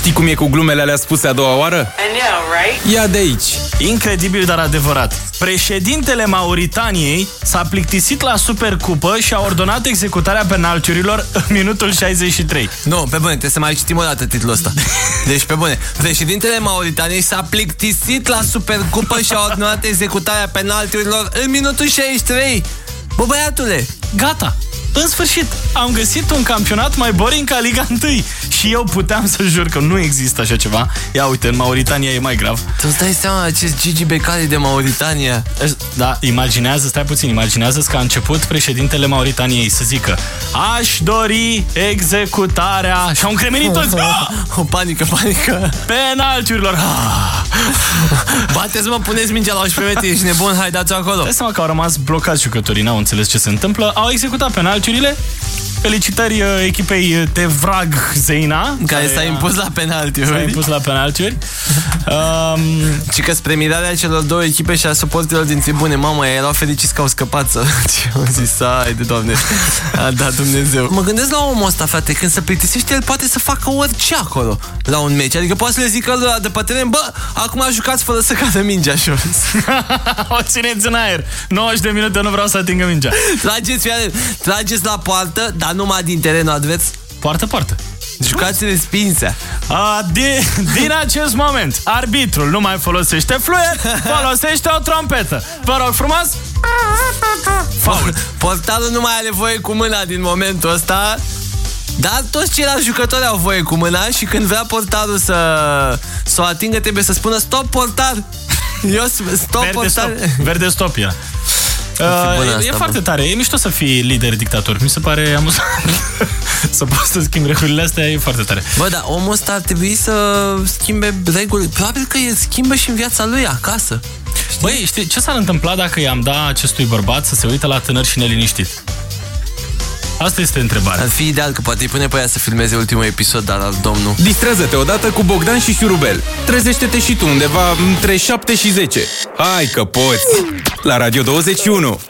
Știi cum e cu glumele alea spuse a doua oară? I know, right? Ia de aici! Incredibil, dar adevărat. Președintele Mauritaniei s-a plictisit la Supercupă și a ordonat executarea penaltiurilor în minutul 63. Nu, pe bune, trebuie să mai citim o dată titlul ăsta. Deci, pe bune, președintele Mauritaniei s-a plictisit la Supercupă și a ordonat executarea penaltiurilor în minutul 63. Bă, băiatule, Gata! În sfârșit, am găsit un campionat mai boring ca Liga 1 și eu puteam să jur că nu există așa ceva. Ia uite, în Mauritania e mai grav. tu îți dai seama acest Gigi Becali de Mauritania? Da, imaginează, stai puțin, imaginează că a început președintele Mauritaniei să zică Aș dori executarea și au încremenit toți O panică, panică. penaltiurilor. Ah! Bateți-mă, puneți mingea la 11 metri, ești nebun, hai dați acolo. Dai seama că au rămas blocați jucătorii, n-au înțeles ce se întâmplă, au executat penaltiurile. Felicitări uh, echipei uh, Tevrag Zeina, Care s-a a- impus la s-a penaltiuri. impus la penaltiuri. Um, Și că spre mirarea celor două echipe și a suporterilor din tribune, mamă, ei erau fericiți că au scăpat să... Ce au zis, ai de doamne, a dat Dumnezeu. Mă gândesc la omul ăsta, frate, când se plictisește, el poate să facă orice acolo, la un meci. Adică poate să le zică lui de pe teren, bă, acum jucați fără să cadă mingea jos. o țineți în aer. 90 de minute nu vreau să atingă mingea. Trageți, fiare, trageți la poartă, dar numai din terenul advers. Poartă, poartă. Jucați respinsea. A, din, din acest moment, arbitrul nu mai folosește fluier, folosește o trompetă. Vă rog frumos. Faul. Portarul nu mai are voie cu mâna din momentul ăsta Dar toți ceilalți jucători au voie cu mâna Și când vrea portarul să, să o atingă Trebuie să spună stop portar Eu sp- stop Verde portar stop. Verde stop ea. Bună Uh, asta, e bă. foarte tare, e mișto să fii lider dictator Mi se pare amuzant Să poți să schimbi regulile astea, e foarte tare Bă, dar omul ăsta ar trebui să schimbe reguli Probabil că el schimbă și în viața lui acasă Băi, știi, ce s-ar întâmpla dacă i-am da acestui bărbat să se uită la tânăr și neliniștit? Asta este întrebarea. Ar fi ideal că poate îi pune pe ea să filmeze ultimul episod Dar al domnul Distrează-te odată cu Bogdan și Șurubel. Trezește-te și tu undeva între 7 și 10. Hai că poți! La Radio 21!